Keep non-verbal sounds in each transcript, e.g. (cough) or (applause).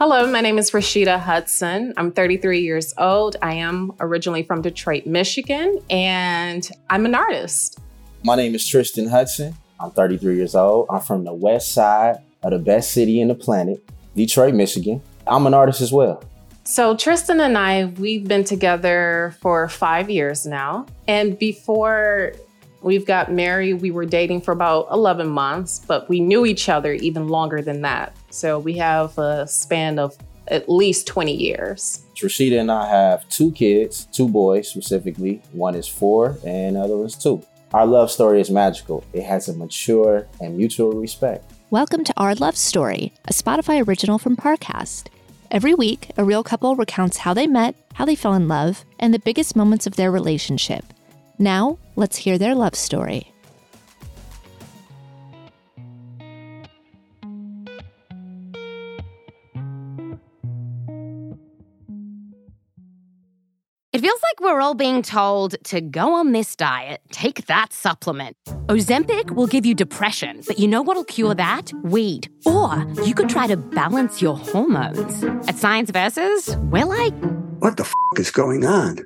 Hello, my name is Rashida Hudson. I'm 33 years old. I am originally from Detroit, Michigan, and I'm an artist. My name is Tristan Hudson. I'm 33 years old. I'm from the west side of the best city in the planet, Detroit, Michigan. I'm an artist as well. So, Tristan and I, we've been together for five years now. And before we've got married, we were dating for about 11 months, but we knew each other even longer than that. So we have a span of at least 20 years. Rashida and I have two kids, two boys specifically. One is four and the other is two. Our love story is magical. It has a mature and mutual respect. Welcome to Our Love Story, a Spotify original from Parcast. Every week, a real couple recounts how they met, how they fell in love, and the biggest moments of their relationship. Now, let's hear their love story. It feels like we're all being told to go on this diet, take that supplement. Ozempic will give you depression, but you know what'll cure that? Weed. Or you could try to balance your hormones. At Science Versus, we're like, what the f is going on?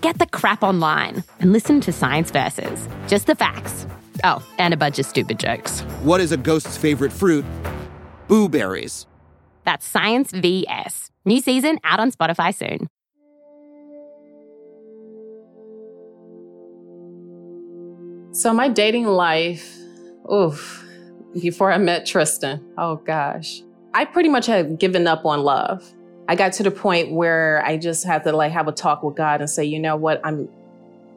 Forget the crap online and listen to Science Versus. Just the facts. Oh, and a bunch of stupid jokes. What is a ghost's favorite fruit? Blueberries. That's Science VS. New season out on Spotify soon. So, my dating life, oof, before I met Tristan, oh gosh, I pretty much had given up on love. I got to the point where I just had to like have a talk with God and say, you know what, I'm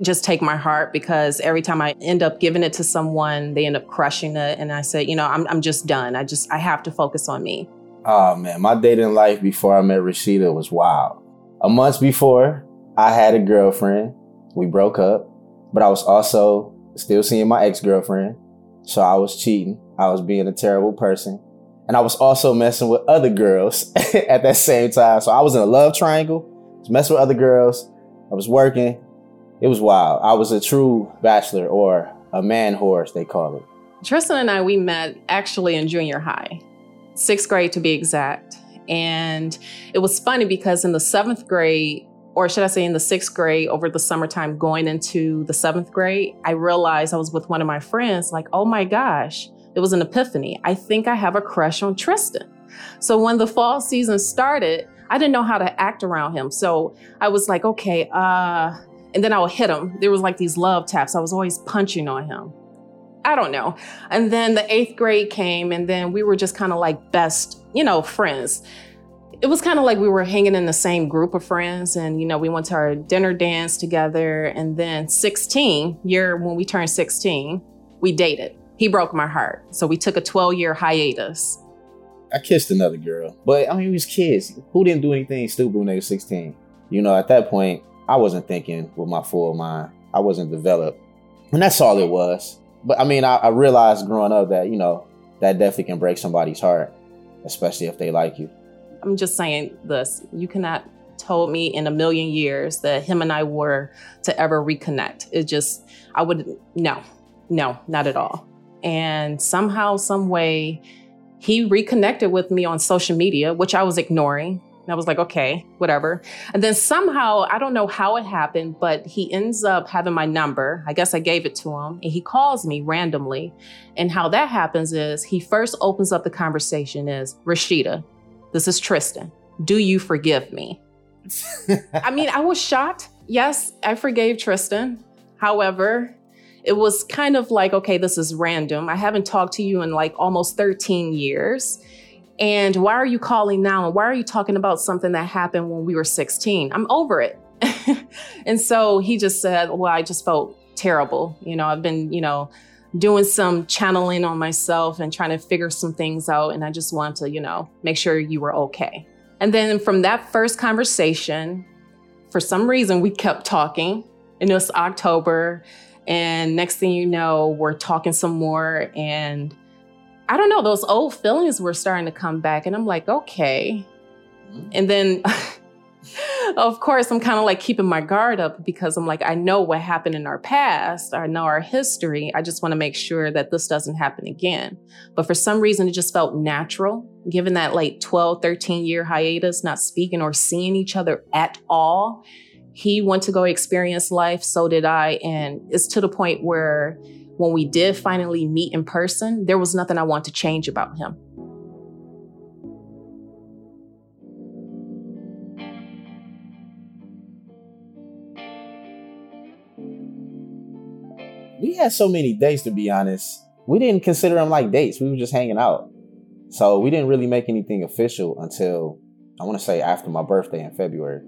just take my heart because every time I end up giving it to someone, they end up crushing it. And I said, you know, I'm, I'm just done. I just, I have to focus on me. Oh man, my dating life before I met Rashida was wild. A month before, I had a girlfriend. We broke up, but I was also still seeing my ex girlfriend. So I was cheating. I was being a terrible person. And I was also messing with other girls (laughs) at that same time. So I was in a love triangle, was messing with other girls. I was working. It was wild. I was a true bachelor or a man horse, they call it. Tristan and I, we met actually in junior high sixth grade to be exact. And it was funny because in the seventh grade, or should I say in the sixth grade over the summertime going into the seventh grade, I realized I was with one of my friends, like, oh my gosh, it was an epiphany. I think I have a crush on Tristan. So when the fall season started, I didn't know how to act around him. So I was like, okay, uh, and then I would hit him. There was like these love taps. I was always punching on him. I don't know. And then the eighth grade came, and then we were just kind of like best, you know, friends. It was kind of like we were hanging in the same group of friends, and you know, we went to our dinner dance together. And then 16 year when we turned 16, we dated. He broke my heart, so we took a 12 year hiatus. I kissed another girl, but I mean, we was kids. Who didn't do anything stupid when they were 16? You know, at that point, I wasn't thinking with my full mind. I wasn't developed, and that's all it was but I mean, I, I realized growing up that you know that definitely can break somebody's heart, especially if they like you. I'm just saying this: you cannot told me in a million years that him and I were to ever reconnect. It just, I would no, no, not at all. And somehow, some way, he reconnected with me on social media, which I was ignoring and I was like, okay, whatever. And then somehow, I don't know how it happened, but he ends up having my number. I guess I gave it to him and he calls me randomly. And how that happens is he first opens up the conversation is Rashida, this is Tristan. Do you forgive me? (laughs) I mean, I was shocked. Yes, I forgave Tristan. However, it was kind of like, okay, this is random. I haven't talked to you in like almost 13 years. And why are you calling now? And why are you talking about something that happened when we were 16? I'm over it. (laughs) and so he just said, Well, I just felt terrible. You know, I've been, you know, doing some channeling on myself and trying to figure some things out. And I just want to, you know, make sure you were okay. And then from that first conversation, for some reason, we kept talking. And it was October. And next thing you know, we're talking some more. And I don't know, those old feelings were starting to come back. And I'm like, okay. Mm-hmm. And then (laughs) of course, I'm kind of like keeping my guard up because I'm like, I know what happened in our past. I know our history. I just want to make sure that this doesn't happen again. But for some reason, it just felt natural, given that like 12, 13 year hiatus, not speaking or seeing each other at all. He went to go experience life, so did I. And it's to the point where when we did finally meet in person, there was nothing I want to change about him. we had so many dates to be honest. We didn't consider them like dates. We were just hanging out. So we didn't really make anything official until I want to say after my birthday in February.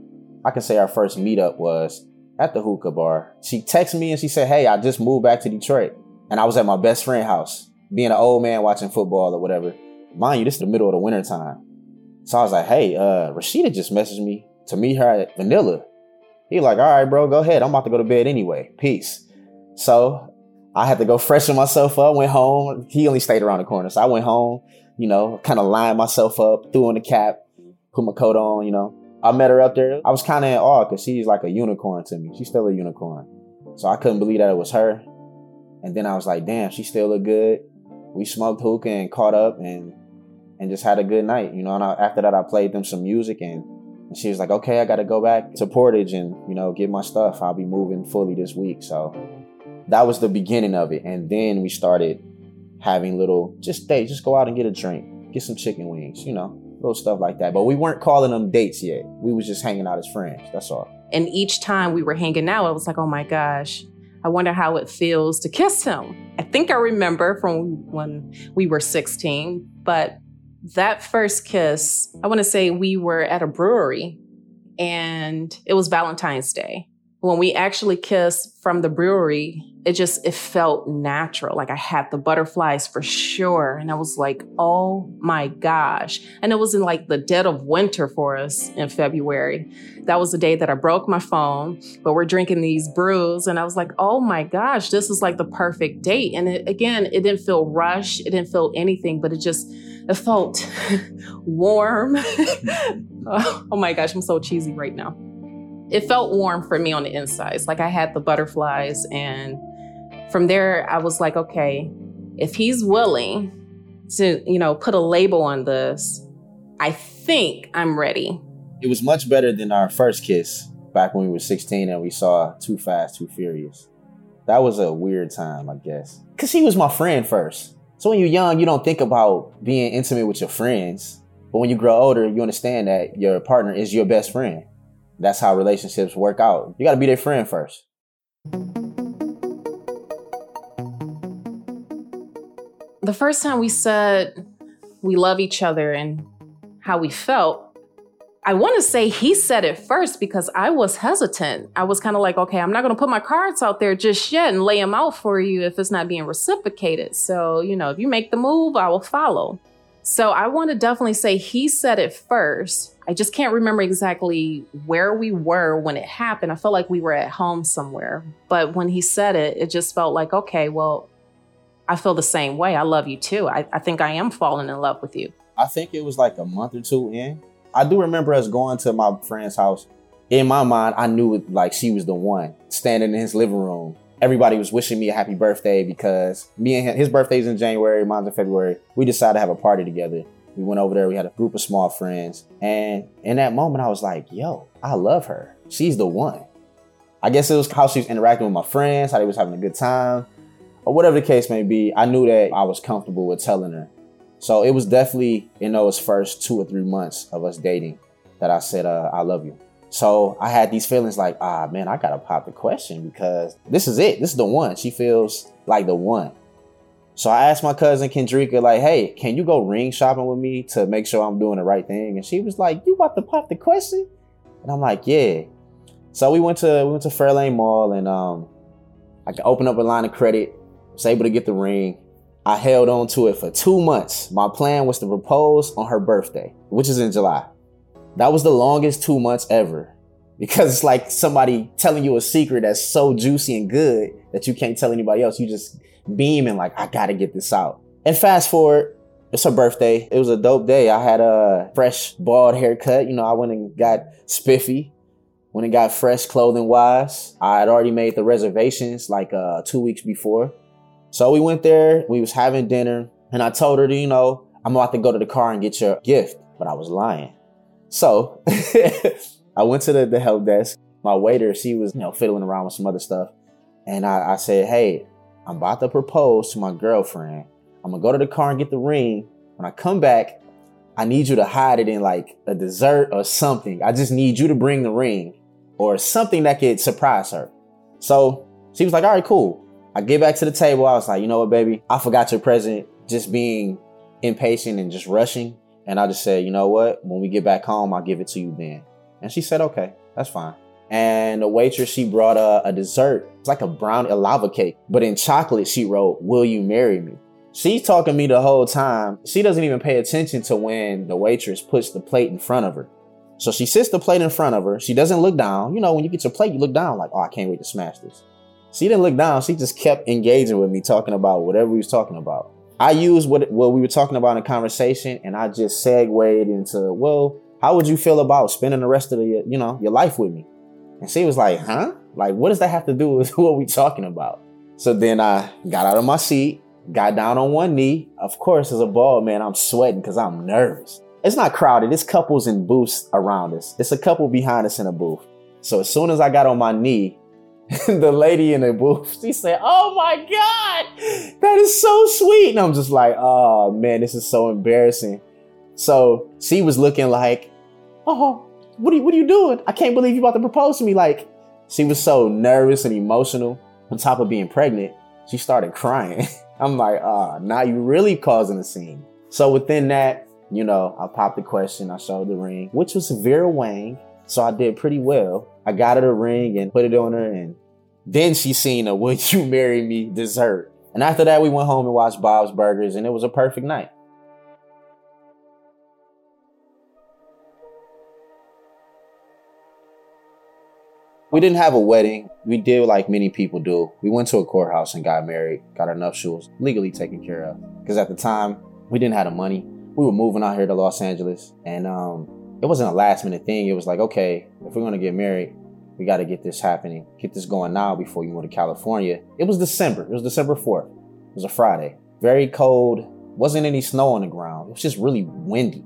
I can say our first meetup was at the hookah bar. She texted me and she said, Hey, I just moved back to Detroit. And I was at my best friend's house, being an old man watching football or whatever. Mind you, this is the middle of the winter time. So I was like, Hey, uh, Rashida just messaged me to meet her at Vanilla. He like, all right, bro, go ahead. I'm about to go to bed anyway. Peace. So I had to go freshen myself up, went home. He only stayed around the corner. So I went home, you know, kind of lined myself up, threw on the cap, put my coat on, you know. I met her up there. I was kind of in awe because she's like a unicorn to me. She's still a unicorn. So I couldn't believe that it was her. And then I was like, damn, she still look good. We smoked hookah and caught up and and just had a good night, you know. And I, after that, I played them some music and, and she was like, okay, I got to go back to Portage and, you know, get my stuff. I'll be moving fully this week. So that was the beginning of it. And then we started having little, just day, just go out and get a drink, get some chicken wings, you know, little stuff like that. But we weren't calling them dates yet. We was just hanging out as friends. That's all. And each time we were hanging out, I was like, oh my gosh, I wonder how it feels to kiss him. I think I remember from when we were 16, but that first kiss, I want to say we were at a brewery and it was Valentine's Day. When we actually kissed from the brewery, it just it felt natural. Like i had the butterflies for sure. And i was like oh my gosh. And it was in like the dead of winter for us in february. That was the day that i broke my phone but we're drinking these brews. And i was like oh my gosh this is like the perfect date. And it, again it didn't feel rushed. It didn't feel anything but it just it felt (laughs) warm. (laughs) Oh my gosh i'm so cheesy right now it felt warm for me on the insides. Like I had the butterflies and from there, I was like, okay, if he's willing to, you know, put a label on this, I think I'm ready. It was much better than our first kiss back when we were 16 and we saw Too Fast, Too Furious. That was a weird time, I guess. Because he was my friend first. So when you're young, you don't think about being intimate with your friends. But when you grow older, you understand that your partner is your best friend. That's how relationships work out. You got to be their friend first. the first time we said we love each other and how we felt, I want to say he said it first because I was hesitant. I was kind of like, okay, I'm not going to put my cards out there just yet and lay them out for you if it's not being reciprocated. So, you know, if you make the move, I will follow. So I want to definitely say he said it first. I just can't remember exactly where we were when it happened. I felt like we were at home somewhere. But when he said it, it just felt like, okay, well, I feel the same way. I love you too. I, I think I am falling in love with you. I think it was like a month or two in. I do remember us going to my friend's house. In my mind, I knew it, like she was the one standing in his living room. Everybody was wishing me a happy birthday because me and him, his birthday's in January, mine's in February. We decided to have a party together. We went over there. We had a group of small friends. And in that moment, I was like, yo, I love her. She's the one. I guess it was how she was interacting with my friends, how they was having a good time or whatever the case may be, I knew that I was comfortable with telling her. So it was definitely in those first two or three months of us dating that I said, uh, I love you. So I had these feelings like, ah, man, I gotta pop the question because this is it. This is the one. She feels like the one. So I asked my cousin Kendrika, like, hey, can you go ring shopping with me to make sure I'm doing the right thing? And she was like, you about to pop the question? And I'm like, yeah. So we went to we went to Fairlane Mall and um I opened up a line of credit was able to get the ring. I held on to it for two months. My plan was to propose on her birthday, which is in July. That was the longest two months ever because it's like somebody telling you a secret that's so juicy and good that you can't tell anybody else. You just beaming like, I gotta get this out. And fast forward, It's her birthday. It was a dope day. I had a fresh bald haircut. You know, I went and got spiffy. Went and got fresh clothing wise. I had already made the reservations like uh, two weeks before. So we went there. We was having dinner, and I told her, you know, I'm about to go to the car and get your gift, but I was lying. So (laughs) I went to the, the help desk. My waiter, she was, you know, fiddling around with some other stuff. And I, I said, hey, I'm about to propose to my girlfriend. I'm gonna go to the car and get the ring. When I come back, I need you to hide it in like a dessert or something. I just need you to bring the ring or something that could surprise her. So she was like, all right, cool. I get back to the table. I was like, you know what, baby? I forgot your present. Just being impatient and just rushing. And I just said, you know what? When we get back home, I'll give it to you then. And she said, okay, that's fine. And the waitress, she brought a, a dessert. It's like a brown, a lava cake. But in chocolate, she wrote, will you marry me? She's talking to me the whole time. She doesn't even pay attention to when the waitress puts the plate in front of her. So she sits the plate in front of her. She doesn't look down. You know, when you get your plate, you look down like, oh, I can't wait to smash this. She didn't look down. She just kept engaging with me, talking about whatever we was talking about. I used what what we were talking about in conversation, and I just segued into, well, how would you feel about spending the rest of the you know your life with me? And she was like, huh? Like, what does that have to do with (laughs) what we talking about? So then I got out of my seat, got down on one knee. Of course, as a bald man, I'm sweating because I'm nervous. It's not crowded. It's couples in booths around us. It's a couple behind us in a booth. So as soon as I got on my knee, (laughs) the lady in the booth, she said, Oh my God, that is so sweet. And I'm just like, Oh man, this is so embarrassing. So she was looking like, Oh, what are you, what are you doing? I can't believe you're about to propose to me. Like, she was so nervous and emotional. On top of being pregnant, she started crying. (laughs) I'm like, ah, now you really causing a scene. So within that, you know, I popped the question, I showed the ring, which was Vera Wang. So I did pretty well. I got her the ring and put it on her, and then she seen a "Would you marry me?" dessert. And after that, we went home and watched Bob's Burgers, and it was a perfect night. We didn't have a wedding. We did like many people do. We went to a courthouse and got married, got our nuptials legally taken care of. Because at the time, we didn't have the money. We were moving out here to Los Angeles, and um, it wasn't a last minute thing. It was like, okay, if we're gonna get married, we got to get this happening, get this going now before you move to California. It was December. It was December 4th. It was a Friday. Very cold. Wasn't any snow on the ground. It was just really windy.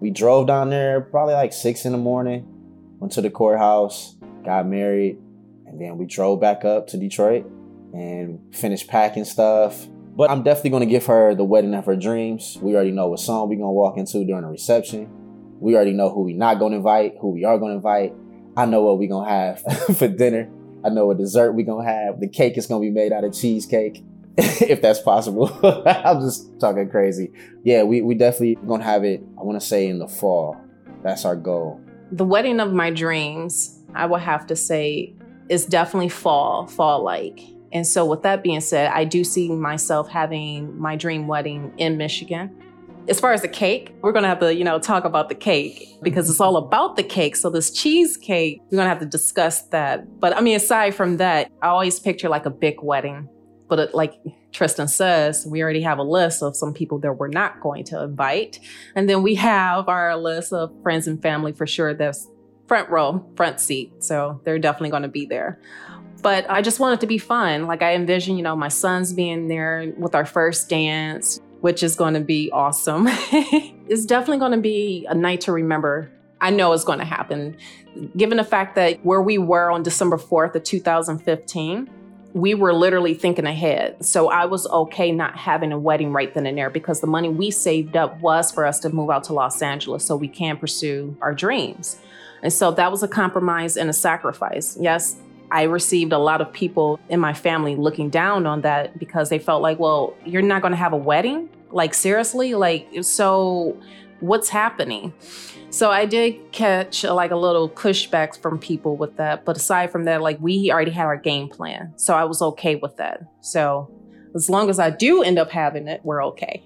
We drove down there probably like six in the morning, went to the courthouse, got married, and then we drove back up to Detroit and finished packing stuff. But I'm definitely gonna give her the wedding of her dreams. We already know what song we're gonna walk into during the reception. We already know who we not gonna invite, who we are gonna invite. I know what we're gonna have (laughs) for dinner. I know what dessert we're gonna have. The cake is gonna be made out of cheesecake, (laughs) if that's possible. (laughs) I'm just talking crazy. Yeah, we we definitely gonna have it. I want to say in the fall. That's our goal. The wedding of my dreams, I will have to say, is definitely fall, fall like. And so, with that being said, I do see myself having my dream wedding in Michigan. As far as the cake, we're gonna have to, you know, talk about the cake because it's all about the cake. So this cheesecake, we're gonna have to discuss that. But I mean, aside from that, I always picture like a big wedding. But it, like Tristan says, we already have a list of some people that we're not going to invite. And then we have our list of friends and family for sure that's front row, front seat. So they're definitely going to be there. But I just want it to be fun. Like I envision, you know, my sons being there with our first dance, which is going to be awesome. (laughs) it's definitely going to be a night to remember. I know it's going to happen. Given the fact that where we were on December 4th of 2015, we were literally thinking ahead. So I was okay not having a wedding right then and there because the money we saved up was for us to move out to Los Angeles so we can pursue our dreams. And so that was a compromise and a sacrifice. Yes, I received a lot of people in my family looking down on that because they felt like, well, you're not going to have a wedding? Like, seriously? Like, so what's happening? So I did catch uh, like a little pushback from people with that. But aside from that, like, we already had our game plan. So I was okay with that. So as long as I do end up having it, we're okay.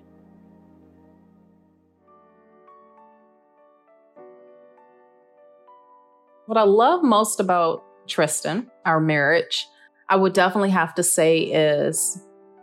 What I love most about Tristan, our marriage, I would definitely have to say is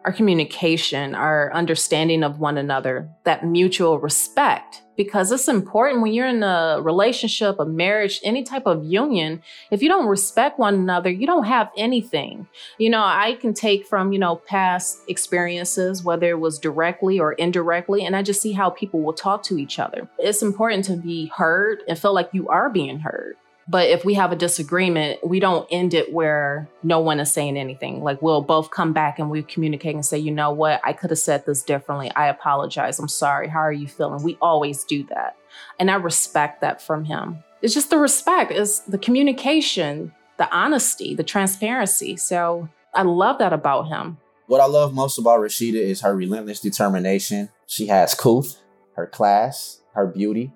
our communication, our understanding of one another, that mutual respect. Because it's important when you're in a relationship, a marriage, any type of union, if you don't respect one another, you don't have anything. You know, I can take from, you know, past experiences, whether it was directly or indirectly, and I just see how people will talk to each other. It's important to be heard and feel like you are being heard. But if we have a disagreement, we don't end it where no one is saying anything. Like we'll both come back and we communicate and say, you know what, I could have said this differently. I apologize. I'm sorry. How are you feeling? We always do that. And I respect that from him. It's just the respect, is the communication, the honesty, the transparency. So I love that about him. What I love most about Rashida is her relentless determination. She has couth, her class, her beauty,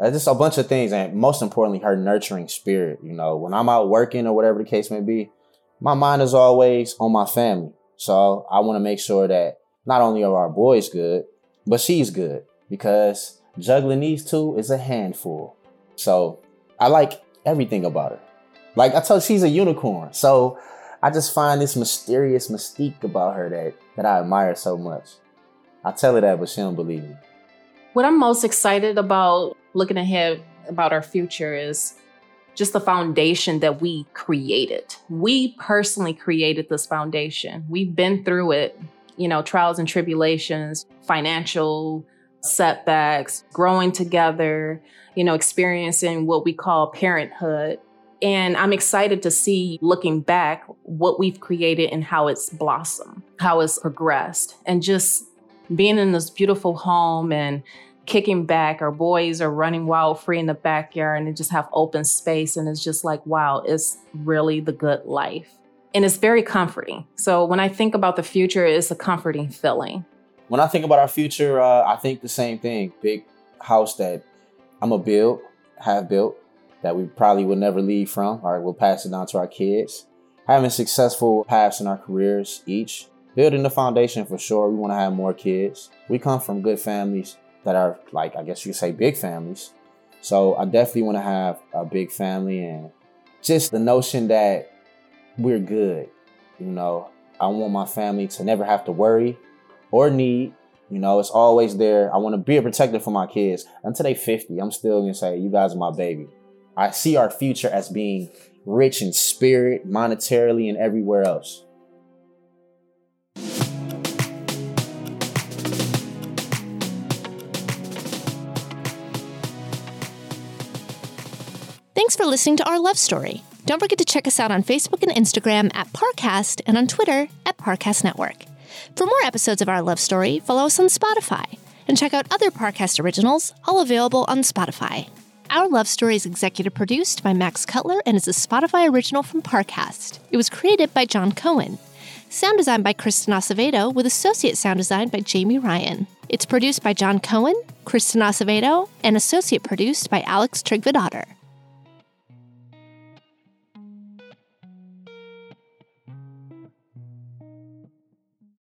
uh, just a bunch of things, and most importantly, her nurturing spirit. You know, when I'm out working or whatever the case may be, my mind is always on my family. So I want to make sure that not only are our boys good, but she's good because juggling these two is a handful. So I like everything about her. Like I told, she's a unicorn. So I just find this mysterious mystique about her that that I admire so much. I tell her that, but she don't believe me. What I'm most excited about looking ahead about our future is just the foundation that we created. We personally created this foundation. We've been through it, you know, trials and tribulations, financial setbacks, growing together, you know, experiencing what we call parenthood. And I'm excited to see, looking back, what we've created and how it's blossomed, how it's progressed, and just being in this beautiful home and kicking back. Our boys are running wild free in the backyard and just have open space. And it's just like, wow, it's really the good life. And it's very comforting. So when I think about the future, it's a comforting feeling. When I think about our future, uh, I think the same thing. Big house that I'm a build, have built, that we probably will never leave from. Right, we'll pass it down to our kids. Having successful paths in our careers each. Building the foundation for sure. We want to have more kids. We come from good families that are like I guess you say big families. So I definitely want to have a big family and just the notion that we're good. You know, I want my family to never have to worry or need. You know, it's always there. I want to be a protector for my kids until they 50. I'm still gonna say, you guys are my baby. I see our future as being rich in spirit, monetarily, and everywhere else. For listening to our love story. Don't forget to check us out on Facebook and Instagram at Parcast and on Twitter at Parcast Network. For more episodes of our love story, follow us on Spotify and check out other Parcast originals, all available on Spotify. Our Love Story is executive produced by Max Cutler and is a Spotify original from Parcast. It was created by John Cohen. Sound design by Kristen Acevedo with associate sound design by Jamie Ryan. It's produced by John Cohen, Kristen Acevedo, and associate produced by Alex Trigvadotter.